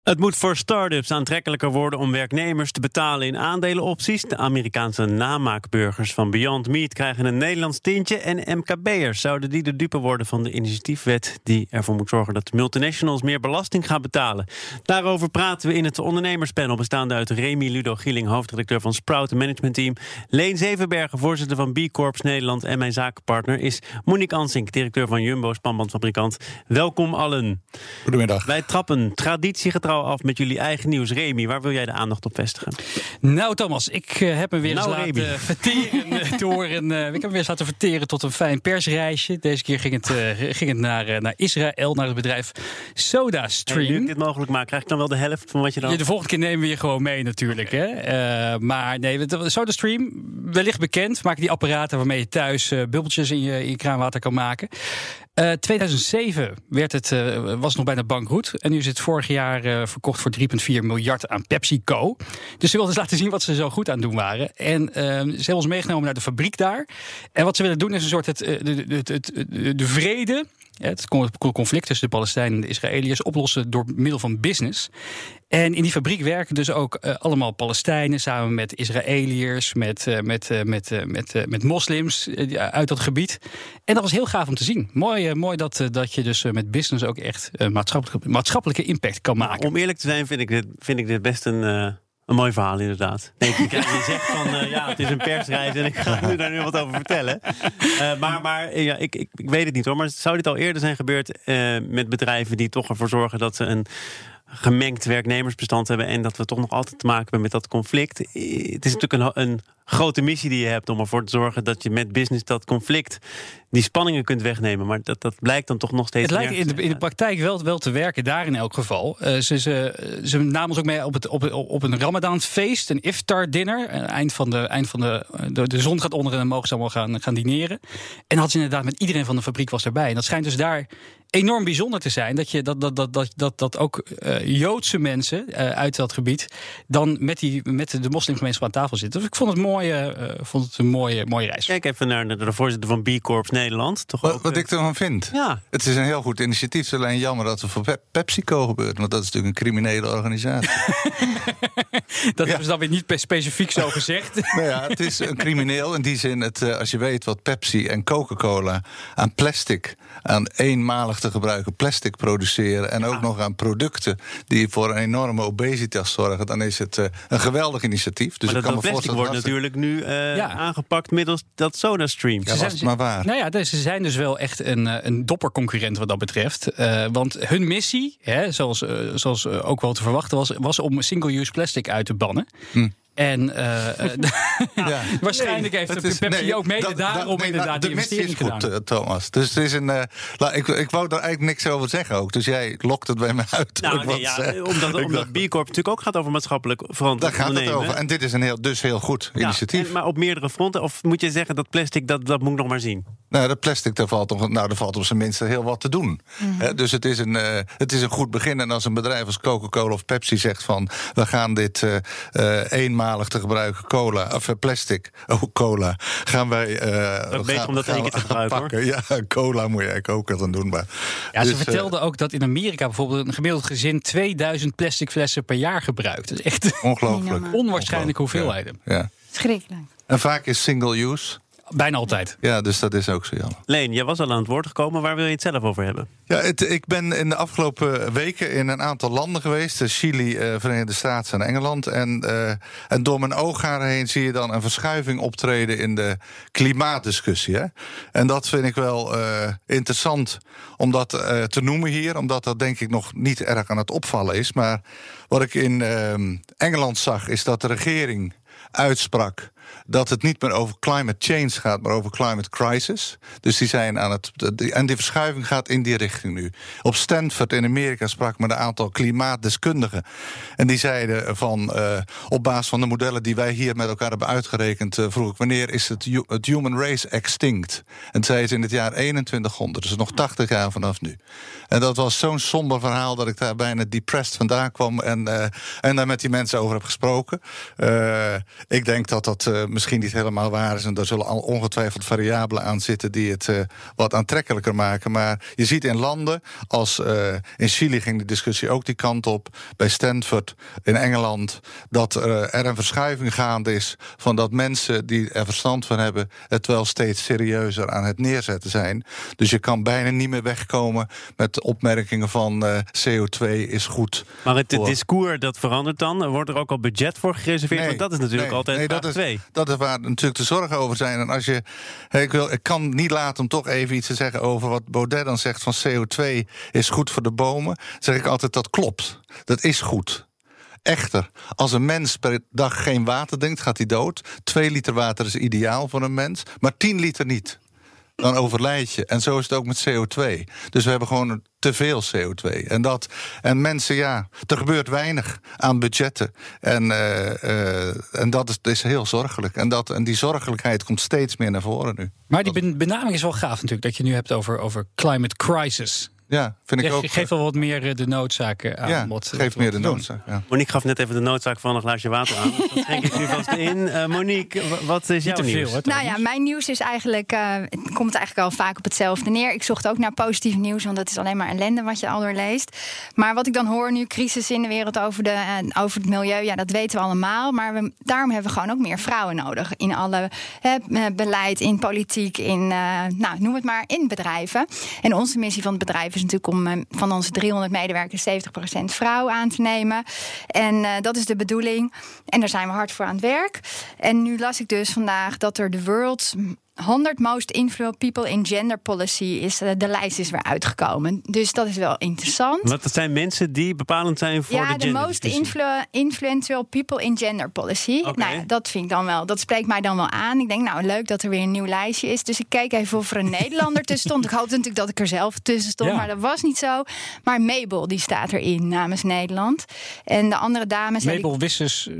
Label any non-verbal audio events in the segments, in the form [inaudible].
Het moet voor start-ups aantrekkelijker worden om werknemers te betalen in aandelenopties. De Amerikaanse namaakburgers van Beyond Meat krijgen een Nederlands tintje. En MKB'ers zouden die de dupe worden van de initiatiefwet die ervoor moet zorgen dat multinationals meer belasting gaan betalen. Daarover praten we in het ondernemerspanel bestaande uit Remy Ludo Gieling, hoofdredacteur van Sprout Management Team. Leen Zevenbergen, voorzitter van B Corps Nederland en mijn zakenpartner is Monique Ansink, directeur van Jumbo, spanbandfabrikant. Welkom allen. Goedemiddag. Wij trappen traditiegetrouw af met jullie eigen nieuws. Remy, waar wil jij de aandacht op vestigen? Nou, Thomas, ik uh, heb me weer nou, eens laten [laughs] verteren door een. Uh, ik heb me weer eens laten verteren tot een fijn persreisje. Deze keer ging het, uh, ging het naar, naar Israël, naar het bedrijf SodaStream. Hey, nu ik dit mogelijk maak, krijg ik dan wel de helft van wat je dan. Ja, de volgende keer nemen we je gewoon mee, natuurlijk. Hè? maar nee, SodaStream, wellicht bekend, maken die apparaten waarmee je thuis bubbeltjes in je, in je kraanwater kan maken. 2007 werd het, was nog bijna bankroet. En nu is het vorig jaar verkocht voor 3,4 miljard aan PepsiCo. Dus ze wilden eens laten zien wat ze zo goed aan doen waren. En uh, ze hebben ons meegenomen naar de fabriek daar. En wat ze willen doen is een soort het, de, de, de vrede het conflict tussen de Palestijnen en de Israëliërs oplossen door middel van business. En in die fabriek werken dus ook uh, allemaal Palestijnen samen met Israëliërs, met, uh, met, uh, met, met, met moslims uit dat gebied. En dat was heel gaaf om te zien. Mooi, mooi dat, dat je dus met business ook echt maatschappelijke, maatschappelijke impact kan maken. Om eerlijk te zijn vind ik dit, vind ik dit best een een mooi verhaal, inderdaad. Nee, je zegt van uh, ja, het is een persreis en ik ga [laughs] nu daar nu wat over vertellen. Uh, maar maar ja, ik, ik, ik, weet het niet hoor. Maar zou dit al eerder zijn gebeurd uh, met bedrijven die toch ervoor zorgen dat ze een gemengd werknemersbestand hebben en dat we toch nog altijd te maken hebben met dat conflict? Het is natuurlijk een, een grote missie die je hebt om ervoor te zorgen dat je met business dat conflict, die spanningen kunt wegnemen. Maar dat, dat blijkt dan toch nog steeds. Het lijkt in de, in de praktijk wel, wel te werken, daar in elk geval. Uh, ze, ze, ze namen ons ook mee op, het, op, op een Ramadanfeest, een iftar-dinner. Eind van, de, eind van de, de, de zon gaat onder en dan mogen ze allemaal gaan, gaan dineren. En hadden ze inderdaad met iedereen van de fabriek was erbij. En dat schijnt dus daar enorm bijzonder te zijn dat, je, dat, dat, dat, dat, dat, dat ook uh, Joodse mensen uh, uit dat gebied dan met, die, met de moslimgemeenschap aan tafel zitten. Dus ik vond het mooi mooie, uh, vond het een mooie, mooie reis. Kijk even naar de, de voorzitter van B Corps Nederland. Toch wat, ook, wat ik ervan vind. Ja. Het is een heel goed initiatief. Het is alleen jammer dat het voor Pe PepsiCo gebeurt. Want dat is natuurlijk een criminele organisatie. [laughs] dat ja. hebben ze dan weer niet specifiek zo gezegd. [laughs] nou ja, het is een crimineel in die zin. Het, uh, als je weet wat Pepsi en Coca-Cola aan plastic, aan eenmalig te gebruiken plastic produceren. En ook nog aan producten die voor een enorme obesitas zorgen. Dan is het uh, een geweldig initiatief. Dus maar ik dat, kan dat me plastic wordt natuurlijk nu uh, ja. aangepakt middels dat SodaStream. Ja, was het maar waar. Nou ja, ze zijn dus wel echt een, een dopperconcurrent wat dat betreft. Uh, want hun missie, hè, zoals, uh, zoals ook wel te verwachten was, was om single-use plastic uit te bannen. Hm. En uh, [laughs] [laughs] ja. waarschijnlijk heeft de Pepsi nee, ook mede dat, daarom nee, inderdaad de die investering gedaan. Goed, Thomas. Dus het is een. Uh, la, ik, ik wou daar eigenlijk niks over zeggen ook. Dus jij lokt het bij me uit. Nou, nee, ja, omdat, [laughs] omdat B Corp natuurlijk ook gaat over maatschappelijk verantwoord Daar gaat het over. En dit is een heel, dus heel goed initiatief. En, maar op meerdere fronten. Of moet je zeggen dat plastic, dat, dat moet ik nog maar zien? Nou, dat plastic, daar valt, nog, nou, daar valt op zijn minst heel wat te doen. Mm -hmm. He, dus het is, een, uh, het is een goed begin. En als een bedrijf als Coca-Cola of Pepsi zegt van... we gaan dit uh, uh, eenmalig te gebruiken cola, of plastic, oh cola, gaan wij... Uh, gaan, beter om dat één keer te gebruiken, pakken. Ja, cola moet je eigenlijk ook dan doen. Maar, ja, ze dus, vertelden ook dat in Amerika bijvoorbeeld... een gemiddeld gezin 2000 plastic flessen per jaar gebruikt. Dat is echt ongelooflijk. [laughs] onwaarschijnlijke hoeveelheden. Ja, ja. Schrikkelijk. En vaak is single use... Bijna altijd. Ja, dus dat is ook zo jammer. Leen, jij was al aan het woord gekomen. Waar wil je het zelf over hebben? Ja, het, ik ben in de afgelopen weken in een aantal landen geweest. Chili, uh, Verenigde Staten en Engeland. En, uh, en door mijn oogharen heen zie je dan een verschuiving optreden in de klimaatdiscussie. Hè? En dat vind ik wel uh, interessant om dat te noemen hier. Omdat dat denk ik nog niet erg aan het opvallen is. Maar wat ik in Engeland zag, is dat de regering uitsprak dat het niet meer over climate change gaat, maar over climate crisis. Dus die zijn aan het. En die verschuiving gaat in die richting nu. Op Stanford in Amerika sprak met een aantal klimaatdeskundigen. En die zeiden van uh, op basis van de modellen die wij hier met elkaar hebben uitgerekend, uh, vroeg ik wanneer is het, het human race extinct? En zei ze in het jaar 2100, dus nog 80 jaar vanaf nu. En dat was zo'n somber verhaal dat ik daar bijna depressed vandaan kwam en, uh, en daar met die mensen over heb gesproken. ik denk dat dat misschien niet helemaal waar is. En daar zullen al ongetwijfeld variabelen aan zitten die het uh, wat aantrekkelijker maken. Maar je ziet in landen als uh, in Chili ging de discussie ook die kant op. Bij Stanford in Engeland. Dat er een verschuiving gaande is van dat mensen die er verstand van hebben. het wel steeds serieuzer aan het neerzetten zijn. Dus je kan bijna niet meer wegkomen met opmerkingen van CO2 is goed. Maar het, discours dat verandert dan. Wordt er ook al budget voor gereserveerd? Nee, Want dat is natuurlijk nee, altijd nee, dat is, twee. Dat is waar natuurlijk de zorgen over zijn. En als je. Ik, wil, ik kan niet laten om toch even iets te zeggen over wat Baudet dan zegt van CO2 is goed voor de bomen. Zeg ik altijd dat klopt. Dat is goed. Echter, als een mens per dag geen water drinkt, gaat hij dood. Twee liter water is ideaal voor een mens, maar tien liter niet dan overlijd je. En zo is het ook met CO2. Dus we hebben gewoon te veel CO2. En, dat, en mensen, ja, er gebeurt weinig aan budgetten. En, uh, uh, en dat is, is heel zorgelijk. En, dat, en die zorgelijkheid komt steeds meer naar voren nu. Maar die benaming is wel gaaf natuurlijk, dat je nu hebt over, over climate crisis. Ja, vind ik ook. Geef wel wat meer eh, de noodzaken aan. Ja, wat, geef meer de noodzaak. Ja. Monique gaf net even de noodzaak van een glaasje water aan. [laughs] Dat schenk ik nu vast in. Uh, Monique, wat is jouw nieuws? Veel, nou ja, mijn nieuws is eigenlijk, uh, het komt eigenlijk al vaak op hetzelfde neer. Ik zocht ook naar positief nieuws, want dat is alleen maar ellende wat je al doorleest. Maar wat ik dan hoor nu, crisis in de wereld over, de, uh, over het milieu, ja, dat weten we allemaal. Maar we, daarom hebben we gewoon ook meer vrouwen nodig. In alle beleid, in politiek, in, nou, noem het maar, in bedrijven. En onze missie van het bedrijf is natuurlijk om van onze 300 medewerkers 70% vrouw aan te nemen. En uh, dat is de bedoeling. En daar zijn we hard voor aan het werk. En nu las ik dus vandaag dat er de World 100 most influential people in gender policy is uh, de lijst is weer uitgekomen. Dus dat is wel interessant. Want dat zijn mensen die bepalend zijn voor ja, de gender. Ja, de most influ influential people in gender policy. Okay. Nou, dat vind ik dan wel. Dat spreekt mij dan wel aan. Ik denk, nou, leuk dat er weer een nieuw lijstje is. Dus ik keek even of er een Nederlander tussen stond. Ik hoopte natuurlijk dat ik er zelf tussen stond, Ja. maar dat was niet zo. Maar Mabel die staat erin namens Nederland. En de andere dames. ik- Mabel Wisses. uh,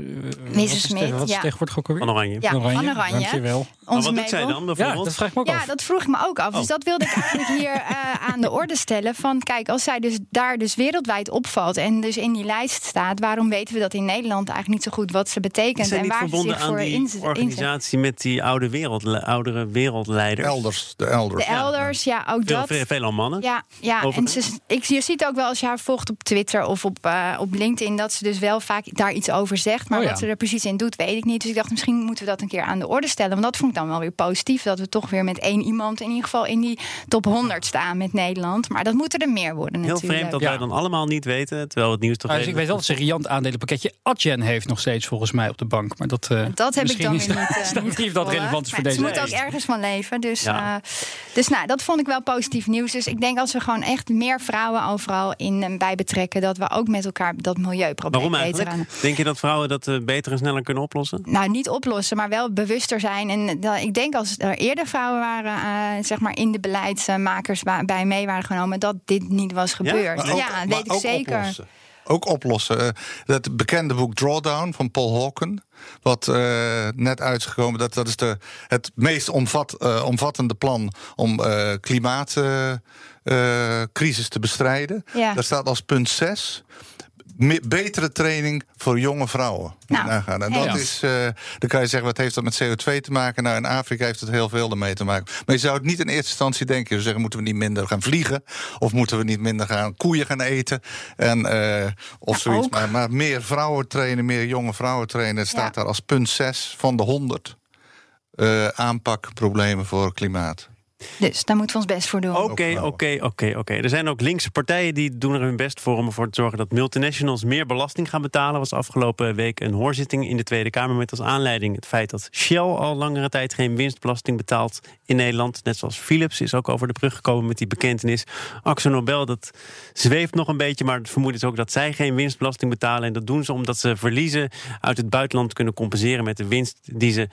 wat is Smit, tegen- Wat is ja. tegenwoordig ook alweer? Van Oranje. Ja, van Oranje. Dankjewel. Maar onze wat doet zij Mabel. Ja, dat vraag ik me ook Ja, af. dat vroeg ik me ook af. Dus Oh. dat wilde ik eigenlijk hier eh, [laughs] aan de orde stellen. Van kijk, als zij dus daar dus wereldwijd opvalt en dus in die lijst staat, waarom weten we dat in Nederland eigenlijk niet zo goed wat ze betekent en niet waar ze zich aan voor die inzet? organisatie met die oude wereld, oudere wereldleiders? Elders, de elders. De elders, ja, ook Veel, dat. veel, veelal mannen. Ja, ja. en ze, ik, je ziet ook wel als je haar volgt op Twitter of op, eh, op LinkedIn dat ze dus wel vaak daar iets over zegt. Maar Oh ja. wat ze er precies in doet, weet ik niet. Dus ik dacht, misschien moeten we dat een keer aan de orde stellen. Want dat vond ik dan wel weer positief. Dat we toch weer met één iemand in ieder geval in die top 100 staan met Nederland. Maar dat moeten er meer worden Heel natuurlijk. vreemd dat Ja. wij dan allemaal niet weten, terwijl het nieuws toch Nou, dus ik weet wel dat ze een riant aandelenpakketje Adyen heeft nog steeds volgens mij op de bank. Maar dat, eh, Dat heb ik dan is weer dat- niet, eh, is dat niet niet of dat gevolgd. relevant is voor Maar deze Ze moet ook ergens van leven. Dus, Ja. eh, dus nou, dat vond ik wel positief nieuws. Dus ik denk als we gewoon echt meer vrouwen overal in en bij betrekken, dat we ook met elkaar dat milieuprobleem Waarom beter aan. Denk je dat vrouwen dat beter en sneller kunnen oplossen? Nou, niet oplossen, maar wel bewuster zijn. En dat, ik denk als er eerder vrouwen waren, eh, zeg maar in de beleidsmakers bij mee waren genomen, dat dit niet was gebeurd. Ja, ook- weet ik zeker. Oplossen. Ook oplossen. Eh, Dat bekende boek Drawdown van Paul Hawken. Wat eh, net uit is gekomen. Dat, dat is de, het meest omvat, eh, omvattende plan om klimaatcrisis te bestrijden. Ja. Daar staat als punt 6. Betere training voor jonge vrouwen. Nou, Nagaan. En dat is, eh, dan kan je zeggen, wat heeft dat met CO2 te maken? Nou, in Afrika heeft het heel veel ermee te maken. Maar je zou het niet in eerste instantie denken. Je zou zeggen, moeten we niet minder gaan vliegen? Of moeten we niet minder gaan koeien gaan eten? En, eh, of Ja, zoiets. Maar, maar meer vrouwen trainen, meer jonge vrouwen trainen. Het staat Ja. daar als punt 6 van de 100 eh aanpakproblemen voor klimaat. Dus daar moeten we ons best voor doen. Oké, oké, oké, oké. Er zijn ook linkse partijen die doen er hun best voor om ervoor te zorgen dat multinationals meer belasting gaan betalen. Was afgelopen week een hoorzitting in de Tweede Kamer met als aanleiding het feit dat Shell al langere tijd geen winstbelasting betaalt in Nederland. Net zoals Philips is ook over de brug gekomen met die bekentenis. Axo Nobel, dat zweeft nog een beetje, maar het vermoeden is ook dat zij geen winstbelasting betalen. En dat doen ze omdat ze verliezen uit het buitenland kunnen compenseren met de winst die ze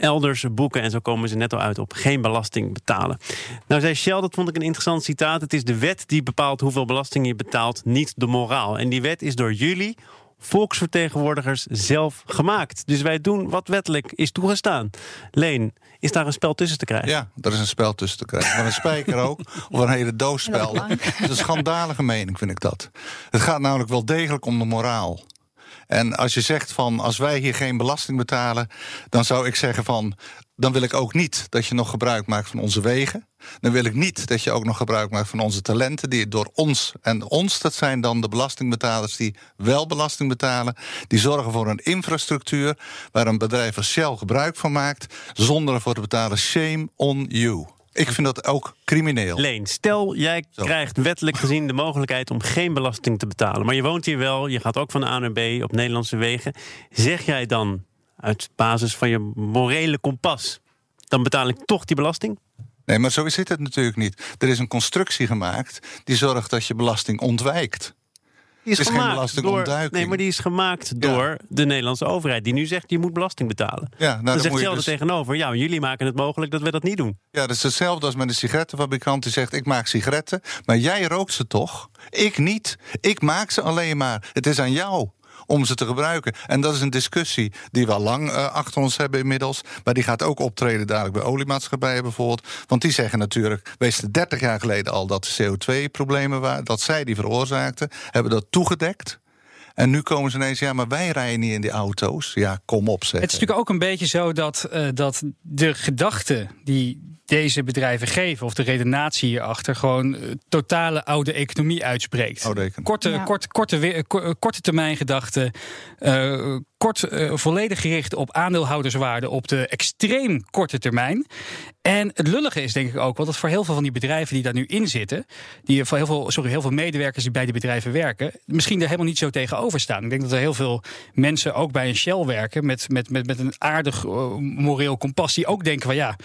elders boeken. En zo komen ze net al uit op geen belasting betalen. Nou zei Shell, dat vond ik een interessant citaat. Het is de wet die bepaalt hoeveel belasting je betaalt, niet de moraal. En die wet is door jullie volksvertegenwoordigers zelf gemaakt. Dus wij doen wat wettelijk is toegestaan. Leen, is daar een spel tussen te krijgen? Ja, er is een spel tussen te krijgen. Maar een spijker ook, of een hele doos spel. Het is een schandalige mening, vind ik dat. Het gaat namelijk wel degelijk om de moraal. En als je zegt van als wij hier geen belasting betalen, dan zou ik zeggen van dan wil ik ook niet dat je nog gebruik maakt van onze wegen. Dan wil ik niet dat je ook nog gebruik maakt van onze talenten, die door ons en ons, dat zijn dan de belastingbetalers die wel belasting betalen, die zorgen voor een infrastructuur waar een bedrijf als Shell gebruik van maakt, zonder ervoor te betalen. Shame on you. Ik vind dat ook crimineel. Leen, stel jij krijgt wettelijk gezien de mogelijkheid om geen belasting te betalen. Maar je woont hier wel, je gaat ook van A naar B op Nederlandse wegen. Zeg jij dan uit basis van je morele kompas, dan betaal ik toch die belasting? Nee, maar zo zit het natuurlijk niet. Er is een constructie gemaakt die zorgt dat je belasting ontwijkt. Die is, is gemaakt door, Nee, maar die is gemaakt door de Nederlandse overheid. Die nu zegt, je moet belasting betalen. Ja, nou, dan, zegt Shell dus... tegenover, ja, jullie maken het mogelijk dat we dat niet doen. Ja, dat is hetzelfde als met een sigarettenfabrikant die zegt, ik maak sigaretten, maar jij rookt ze toch? Ik niet. Ik maak ze alleen maar. Het is aan jou om ze te gebruiken. En dat is een discussie die we al lang uh, achter ons hebben inmiddels. Maar die gaat ook optreden dadelijk bij oliemaatschappijen bijvoorbeeld. Want die zeggen natuurlijk, wisten 30 jaar geleden al dat CO2-problemen waren, dat zij die veroorzaakten, hebben dat toegedekt. En nu komen ze ineens, ja, maar wij rijden niet in die auto's. Ja, kom op. Het is natuurlijk ook een beetje zo dat, uh, dat de gedachte die deze bedrijven geven, of de redenatie hierachter, gewoon uh, totale oude economie uitspreekt. Oude korte, ja. korte, korte, korte termijn gedachten, uh, kort, uh, volledig gericht op aandeelhouderswaarde op de extreem korte termijn. En het lullige is denk ik ook, want dat voor heel veel van die bedrijven die daar nu in zitten, die voor heel veel, sorry, heel veel medewerkers die bij die bedrijven werken, misschien er helemaal niet zo tegenover staan. Ik denk dat er heel veel mensen ook bij een Shell werken met, met, met, met een aardig uh, moreel kompas, die ook denken van ja.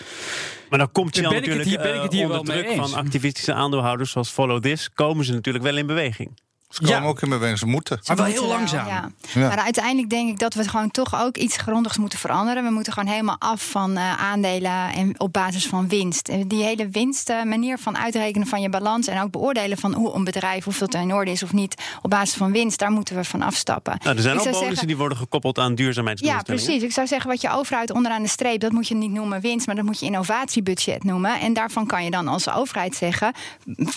Maar dan komt je dan natuurlijk hier, ben ik het hier onder wel druk van activistische aandeelhouders zoals Follow This, komen ze natuurlijk wel in beweging. Ze komen ja. ook in beweging, ze moeten. Maar wel heel langzaam. Ja. Ja. Maar uiteindelijk denk ik dat we gewoon toch ook iets grondigs moeten veranderen. We moeten gewoon helemaal af van uh, aandelen en op basis van winst. Die hele winst, uh, manier van uitrekenen van je balans en ook beoordelen van hoe een bedrijf, hoeveel het in orde is of niet, op basis van winst, daar moeten we van afstappen. Nou, er zijn ook bonussen zeggen, die worden gekoppeld aan duurzaamheidsdoelstellingen. Ja, precies. Ik zou zeggen, wat je overhoudt onderaan de streep, dat moet je niet noemen winst, maar dat moet je innovatiebudget noemen. En daarvan kan je dan als overheid zeggen,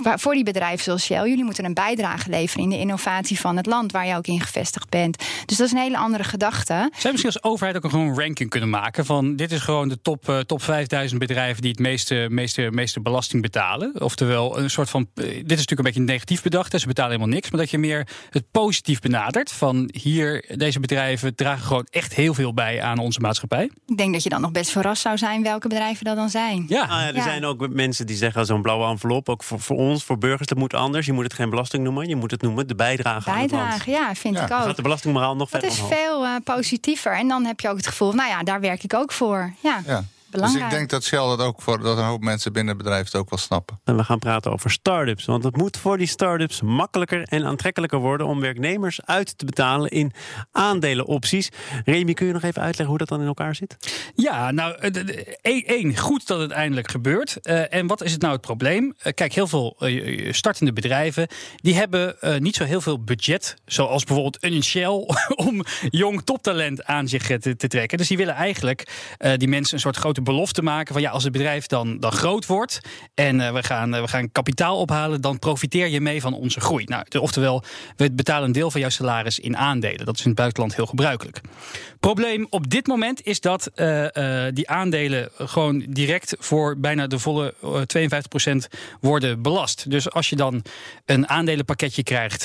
voor die bedrijven zoals Shell, jullie moeten een bijdrage leveren in de innovatie van het land waar je ook in gevestigd bent. Dus dat is een hele andere gedachte. Zou je misschien als overheid ook gewoon een ranking kunnen maken van dit is gewoon de top, uh, top 5000 bedrijven die het meeste, meeste, meeste belasting betalen? Oftewel, een soort van. Uh, dit is natuurlijk een beetje negatief bedacht, ze betalen helemaal niks, maar dat je meer het positief benadert van hier, deze bedrijven dragen gewoon echt heel veel bij aan onze maatschappij. Ik denk dat je dan nog best verrast zou zijn welke bedrijven dat dan zijn. Ja, ah, ja er ja. zijn ook mensen die zeggen zo'n blauwe envelop, ook voor, voor ons, voor burgers, dat moet anders. Je moet het geen belasting noemen, je moet het noemen de bijdrage. Bijdrage, ja, vind ja. ik ook. gaat de belastingmoraal nog dat verder Dat is veel uh, positiever. En dan heb je ook het gevoel, nou ja, daar werk ik ook voor. Ja. ja. Dus ik denk dat Shell dat ook voor dat een hoop mensen binnen het bedrijf het ook wel snappen. En we gaan praten over start-ups. Want het moet voor die start-ups makkelijker en aantrekkelijker worden om werknemers uit te betalen in aandelenopties. Remy, kun je nog even uitleggen hoe dat dan in elkaar zit? Ja, nou, één, goed dat het eindelijk gebeurt. Uh, en wat is het nou het probleem? Uh, kijk, heel veel uh, startende bedrijven die hebben niet zo heel veel budget, zoals bijvoorbeeld een Shell, [laughs] om jong toptalent aan zich te, te trekken. Dus die willen eigenlijk die mensen een soort grote belofte maken van ja, als het bedrijf dan, dan groot wordt en uh, we, gaan, uh, we gaan kapitaal ophalen, dan profiteer je mee van onze groei. Nou, oftewel, we betalen een deel van jouw salaris in aandelen. Dat is in het buitenland heel gebruikelijk. Probleem op dit moment is dat uh, die aandelen gewoon direct voor bijna de volle 52% worden belast. Dus als je dan een aandelenpakketje krijgt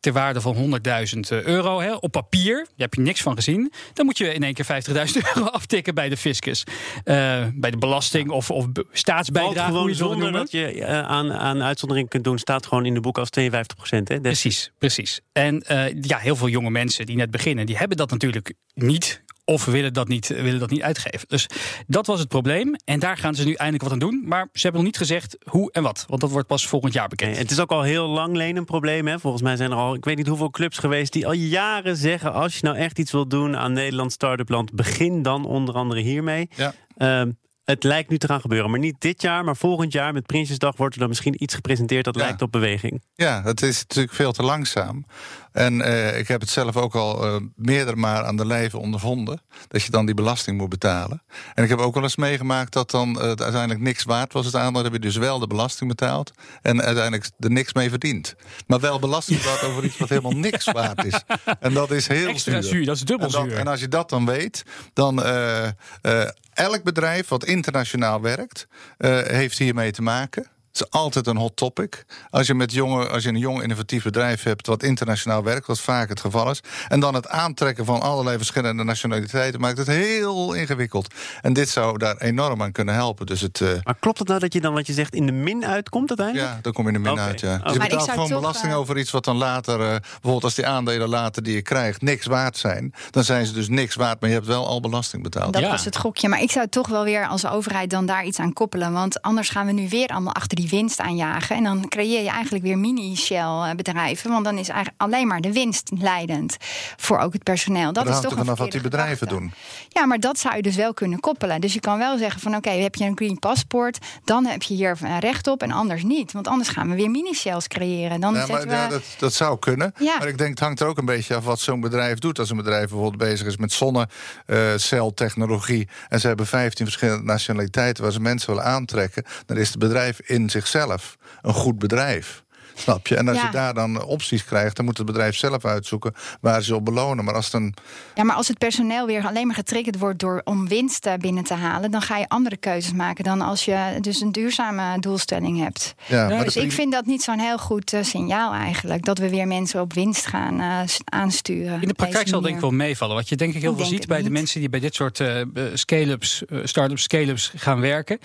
ter waarde van 100.000 euro hè, op papier, daar heb je niks van gezien, dan moet je in één keer 50.000 [laughs] euro aftikken bij de fiscus. Eh, bij de belasting of, of Valt staatsbijdrage. gewoon zonder dat je eh, aan, aan uitzondering kunt doen, staat gewoon in de boek als 52 procent. Dus Precies, precies. En eh, ja, heel veel jonge mensen die net beginnen, die hebben dat natuurlijk niet. Of willen dat, niet, willen dat niet uitgeven. Dus dat was het probleem. En daar gaan ze nu eindelijk wat aan doen. Maar ze hebben nog niet gezegd hoe en wat. Want dat wordt pas volgend jaar bekend. Nee, het is ook al heel lang leen een probleem. Hè? Volgens mij zijn er al, ik weet niet hoeveel clubs geweest die al jaren zeggen: als je nou echt iets wilt doen aan Nederland Startup Land, begin dan onder andere hiermee. Ja. Ehm, het lijkt nu te gaan gebeuren. Maar niet dit jaar, maar volgend jaar met Prinsjesdag wordt er dan misschien iets gepresenteerd dat Ja. lijkt op beweging. Ja, het is natuurlijk veel te langzaam. En eh, ik heb het zelf ook al eh, meerdere malen aan de lijve ondervonden. Dat je dan die belasting moet betalen. En ik heb ook wel eens meegemaakt dat dan eh, het uiteindelijk niks waard was. Het aandeel heb je dus wel de belasting betaald. En uiteindelijk er niks mee verdiend. Maar wel belasting betaald over iets wat helemaal niks waard is. [laughs] En dat is heel Extra zuur, dat is dubbel en, dat- zuur. en als je dat dan weet, dan elk bedrijf wat internationaal werkt, heeft hiermee te maken. Het is altijd een hot topic. Als je, met jonge, als je een jong innovatief bedrijf hebt wat internationaal werkt, wat vaak het geval is, en dan het aantrekken van allerlei verschillende nationaliteiten maakt het heel ingewikkeld. En dit zou daar enorm aan kunnen helpen. Dus het, eh, Maar klopt het nou dat je dan wat je zegt in de min uitkomt uiteindelijk? ja, dan kom je er min Oké. uit. Ja. Oké. Dus je betaalt gewoon toch, belasting eh, over iets wat dan later, eh, bijvoorbeeld als die aandelen later die je krijgt, niks waard zijn. Dan zijn ze dus niks waard, maar je hebt wel al belasting betaald. Dat Ja. was het gokje. Maar ik zou toch wel weer als overheid dan daar iets aan koppelen. Want anders gaan we nu weer allemaal achter die winst aanjagen. En dan creëer je eigenlijk weer mini-Shell-bedrijven. Want dan is eigenlijk alleen maar de winst leidend voor ook het personeel. Dat Dat is toch er vanaf wat die bedrijven gedachte. doen. Ja, maar dat zou je dus wel kunnen koppelen. Dus je kan wel zeggen van oké, heb je een green paspoort, dan heb je hier eh, recht op en anders niet. Want anders gaan we weer mini-shells creëren. Dan Ja, maar, zetten we... ja, dat, dat zou kunnen. Ja. Maar ik denk het hangt er ook een beetje af wat zo'n bedrijf doet. Als een bedrijf bijvoorbeeld bezig is met zonneceltechnologie... en ze hebben 15 verschillende nationaliteiten waar ze mensen willen aantrekken... dan is het bedrijf in zichzelf een goed bedrijf. Snap je? En als Ja. je daar dan opties krijgt, dan moet het bedrijf zelf uitzoeken waar ze op belonen. Maar als het een. Ja, maar als het personeel weer alleen maar getriggerd wordt door om winst eh, binnen te halen, dan ga je andere keuzes maken dan als je dus een duurzame doelstelling hebt. Ja, maar dus ik vind dat niet zo'n heel goed eh, signaal eigenlijk. Dat we weer mensen op winst gaan eh, aansturen. In de praktijk zal denk ik wel meevallen. Wat je denk ik heel Ik veel ziet bij de mensen die bij dit soort eh, eh, scale-ups, start-ups, scale-ups gaan werken.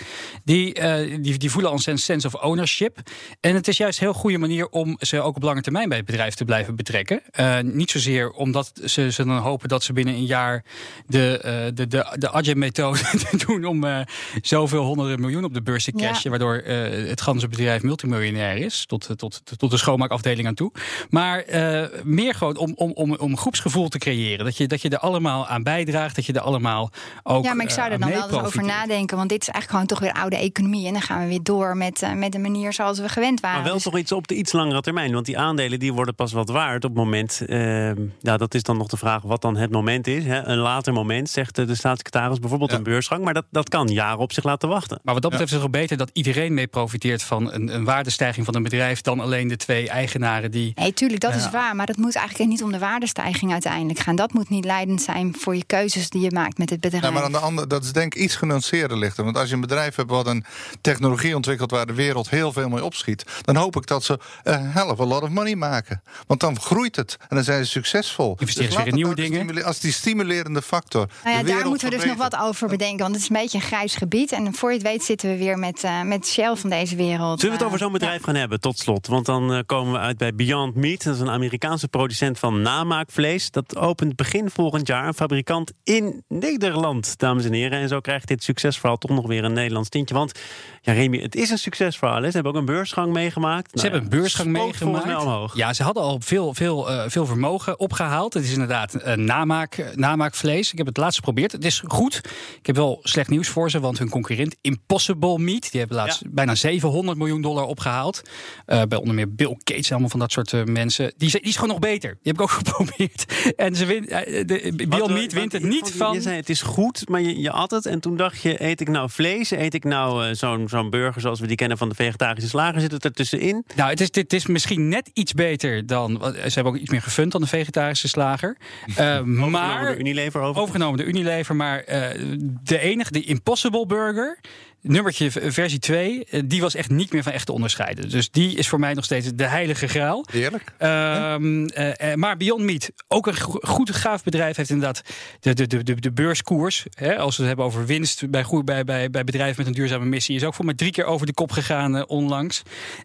Die, eh, die, die voelen al een sense of ownership. En het is juist een heel goede manier om ze ook op lange termijn bij het bedrijf te blijven betrekken. Eh, niet zozeer omdat ze, ze dan hopen dat ze binnen een jaar de, eh, de, de, de Agile-methode [laughs] doen om eh, zoveel honderden miljoen op de beurs te Ja. cashen. Waardoor eh, het ganse bedrijf multimiljonair is. Tot, tot, tot de schoonmaakafdeling aan toe. Maar eh, meer gewoon om, om, om, om groepsgevoel te creëren. Dat je, dat je er allemaal aan bijdraagt. Dat je er allemaal ook. Ja, maar ik zou er dan wel eens over nadenken. Want dit is eigenlijk gewoon toch weer oude economie. En dan gaan we weer door met, eh, met de manier zoals we gewend waren. Maar wel Dus- toch iets op de iets langere termijn. Want die aandelen die worden pas wat waard op het moment. eh, ja, dat is dan nog de vraag wat dan het moment is. Hè. Een later moment, zegt de staatssecretaris, bijvoorbeeld Ja. een beursgang. Maar dat, dat kan jaren op zich laten wachten. Maar wat dat betreft is het ook beter dat iedereen mee profiteert van een, een waardestijging van een bedrijf. dan alleen de twee eigenaren die. Nee, tuurlijk, dat Ja. is waar. Maar het moet eigenlijk niet om de waardestijging uiteindelijk gaan. Dat moet niet leidend zijn voor je keuzes die je maakt met het bedrijf. Ja, maar aan de andere, dat is denk ik iets genuanceerder lichter. Want als je een bedrijf hebt wat een technologie ontwikkelt waar de wereld heel veel mee opschiet, dan hoop ik dat ze een hell of a lot of money maken. Want dan groeit het en dan zijn ze succesvol. Investeren ze laat weer in nieuwe nou dingen. Als die stimulerende factor. Nou de ja, daar moeten we dus nog wat over bedenken. Want het is een beetje een grijs gebied. En voor je het weet zitten we weer met, eh, met Shell van deze wereld. Zullen we het Eh, over zo'n bedrijf gaan hebben, tot slot? Want dan eh, komen we uit bij Beyond Meat. Dat is een Amerikaanse producent van namaakvlees. Dat opent begin volgend jaar een fabrikant in Nederland, dames en heren. En zo krijgt dit succesverhaal toch nog weer een Nederlands tintje. Want ja, Remy, het is een succesverhaal. Hè? Ze hebben ook een beursgang meegemaakt. Ze hebben een beursgang meegemaakt. Ja, ze hadden al veel, veel, eh, veel vermogen opgehaald. Het is inderdaad een namaak, eh, namaakvlees. Ik heb het laatst geprobeerd. Het is goed. Ik heb wel slecht nieuws voor ze, want hun concurrent Impossible Meat... die hebben laatst Ja. bijna 700 miljoen dollar opgehaald. Eh, bij onder meer Bill Gates, allemaal van dat soort eh, mensen. Die, is- die is gewoon nog beter. Die heb ik ook [laughs] geprobeerd. En ze wint, eh, de, Wat, eh, Meat wint het niet van... Je zei het is goed, maar je, je at het. En toen dacht je, eet ik nou vlees? Eet ik nou eh, zo'n zo'n burger zoals we die kennen van de vegetarische slager? Zit het er tussenin? Nou, het is, dit is misschien net iets beter dan. Ze hebben ook iets meer gefund dan de vegetarische slager. [laughs] Eh, Maar maar Unilever over. overgenomen door Unilever. Maar eh, de enige, de Impossible Burger. Nummertje versie 2, eh, die was echt niet meer van echt te onderscheiden. Dus die is voor mij nog steeds de heilige graal. Heerlijk. Ehm, eh, eh, maar Beyond Meat, ook een go- goed gaaf bedrijf, heeft inderdaad de, de, de, de, de beurskoers. Hè, als we het hebben over winst bij, bij, bij, bij bedrijven met een duurzame missie, is ook voor mij drie keer over de kop gegaan onlangs.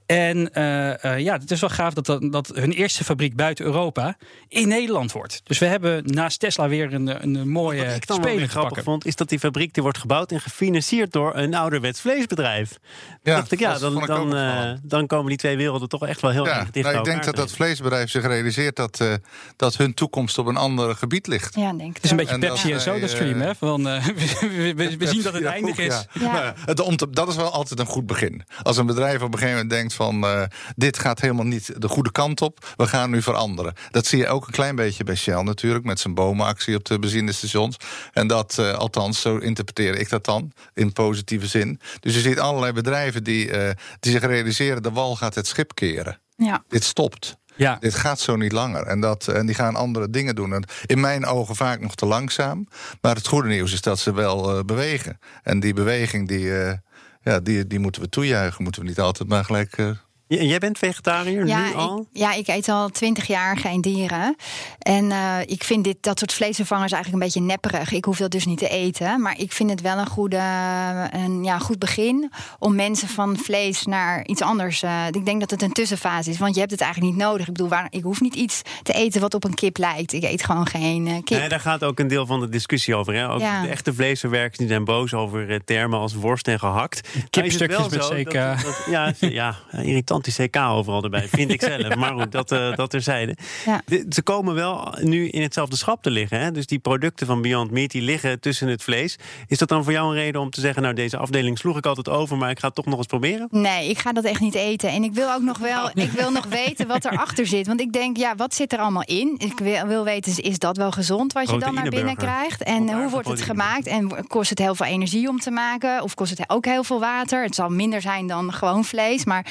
En eh, eh, ja, het is wel gaaf dat, dat, dat hun eerste fabriek buiten Europa in Nederland wordt. Dus we hebben naast Tesla weer een, een mooie Wat ik dan wel grappig vond, is dat die fabriek die wordt gebouwd en gefinancierd door een ouderwets vleesbedrijf. Ja, dacht ik, ja, dan, dan, eh, dan komen die twee werelden toch echt wel heel Ja, erg dicht nou, bij ik denk dat dat vleesbedrijf zich realiseert dat, eh, dat hun toekomst op een ander gebied ligt. Ja, denk ik. Het is een beetje En Pepsi en wij, Soda Stream, eh, hè? Van, eh, [laughs] we, we- we- we zien dat het [laughs] Ja, eindig is. ja. Ja. Nou ja, het om te- dat is wel altijd een goed begin. Als een bedrijf op een gegeven moment denkt van... eh, dit gaat helemaal niet de goede kant op, we gaan nu veranderen. Dat zie je ook een klein beetje bij Shell natuurlijk... met zijn bomenactie op de benzinestations. En dat, eh, althans, zo interpreteer ik dat dan, in positieve zin. Dus je ziet allerlei bedrijven die, eh, die zich realiseren... de wal gaat het schip keren. Ja. Dit stopt. Ja, Dit gaat zo niet langer. En, dat, en die gaan andere dingen doen. En in mijn ogen vaak nog te langzaam. Maar het goede nieuws is dat ze wel eh, bewegen. En die beweging, die, eh, ja, die, die moeten we toejuichen. Moeten we niet altijd maar gelijk... eh, jij bent vegetariër Ja, nu ik, al? ja, ik eet al twintig jaar geen dieren. En eh, ik vind dit, dat soort vleesvervangers eigenlijk een beetje nepperig. Ik hoef dat dus niet te eten. Maar ik vind het wel een, goede, een ja, goed begin om mensen van vlees naar iets anders. eh, ik denk dat het een tussenfase is. Want je hebt het eigenlijk niet nodig. Ik bedoel, waar, ik hoef niet iets te eten wat op een kip lijkt. Ik eet gewoon geen eh, kip. Nee, daar gaat ook een deel van de discussie over. Hè? Ook Ja. De echte vleesverwerkers die zijn boos over eh, termen als worst en gehakt. Nou Kipstukjes wel met dat- dat- ja, ja, [laughs] irritant die CK overal erbij, vind ik zelf. [laughs] Maar goed, dat, eh dat terzijde. Ja. De- Ze komen wel nu in hetzelfde schap te liggen. Hè? Dus die producten van Beyond Meat die liggen tussen het vlees. Is dat dan voor jou een reden om te zeggen... nou, deze afdeling sloeg ik altijd over... maar ik ga het toch nog eens proberen? Nee, ik ga dat echt niet eten. En ik wil ook nog wel, ik wil nog weten wat erachter zit. Want ik denk, ja, wat zit er allemaal in? Ik wil, wil weten, is- dat wel gezond wat je dan naar binnen krijgt? En Vandaar hoe wordt het gemaakt? En kost het heel veel energie om te maken? Of kost het ook heel veel water? Het zal minder zijn dan gewoon vlees. Maar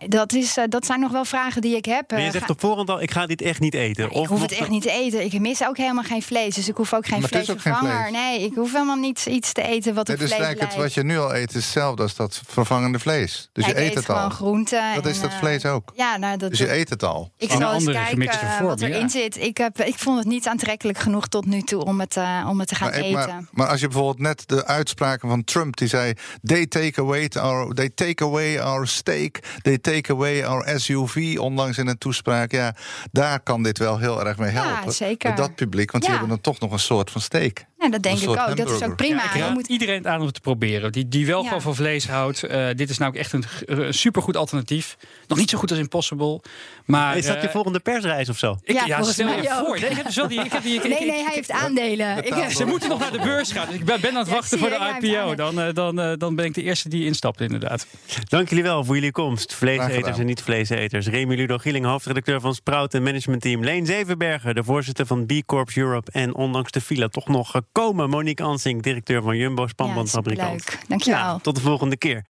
ja, dat, is, eh, dat zijn nog wel vragen die ik heb. Maar je Eh, zegt ga- op voorhand al, ik ga dit echt niet eten. ik hoef het echt niet te eten. Ik mis ook helemaal geen vlees. Dus ik hoef ook geen Maar het is ook geen vleesvervanger. Nee, ik hoef helemaal niet iets te eten wat op het is vlees lijkt. het, wat je nu al eet, is hetzelfde als dat vervangende vlees. Dus Ja, je eet eet het gewoon al. groenten. Dat en, is dat eh, vlees ook. Ja, nou, dat, Dus je eet het al. Ik zal eens andere kijken eh, vorm, wat erin ja. zit. Ik, heb, ik vond het niet aantrekkelijk genoeg tot nu toe om het, eh, om het te gaan Maar, eten. maar, maar als je bijvoorbeeld net de uitspraken van Trump die zei: they take away our, they take away our steak, they take away our SUV, onlangs in een toespraak. Ja, daar kan dit wel heel erg mee Ja, helpen. zeker. Met dat publiek, want Ja. die hebben dan toch nog een soort van steak. Ja, dat denk ik ook. Dat is ook prima. ik raad moet, iedereen aan om het te proberen. Die, die wel Ja. gewoon van vlees houdt. Eh, dit is nou echt een, g- een supergoed alternatief. Nog niet zo goed als Impossible. Maar Is dat je eh, volgende persreis of zo? ik, Ja, ja, stel je mij ook. voor. Nee, ik heb dus wel die, ik heb die, ik- nee, nee, hij heeft aandelen. Ik, Ze moeten nog naar de beurs gaan. Dus ik ben, ben aan het Ja, wachten voor de IPO. Dan, eh, dan, eh, dan ben ik de eerste die instapt, inderdaad. Dank jullie wel voor jullie komst. Vleeseters en niet-vleeseters. Remy Ludo Gieling, hoofdredacteur van Sprout en managementteam. Leen Zevenbergen, de voorzitter van B Corps Europe. En ondanks de file toch nog gekomen. Monique Ansing, directeur van Jumbo ja, Spanbandfabrikant. leuk. Dankjewel. Ja, tot de volgende keer.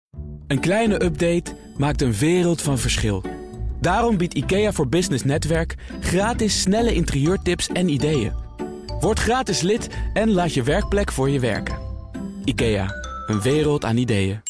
Een kleine update maakt een wereld van verschil. Daarom biedt IKEA voor Business Netwerk gratis snelle interieurtips en ideeën. Word gratis lid en laat je werkplek voor je werken. IKEA, een wereld aan ideeën.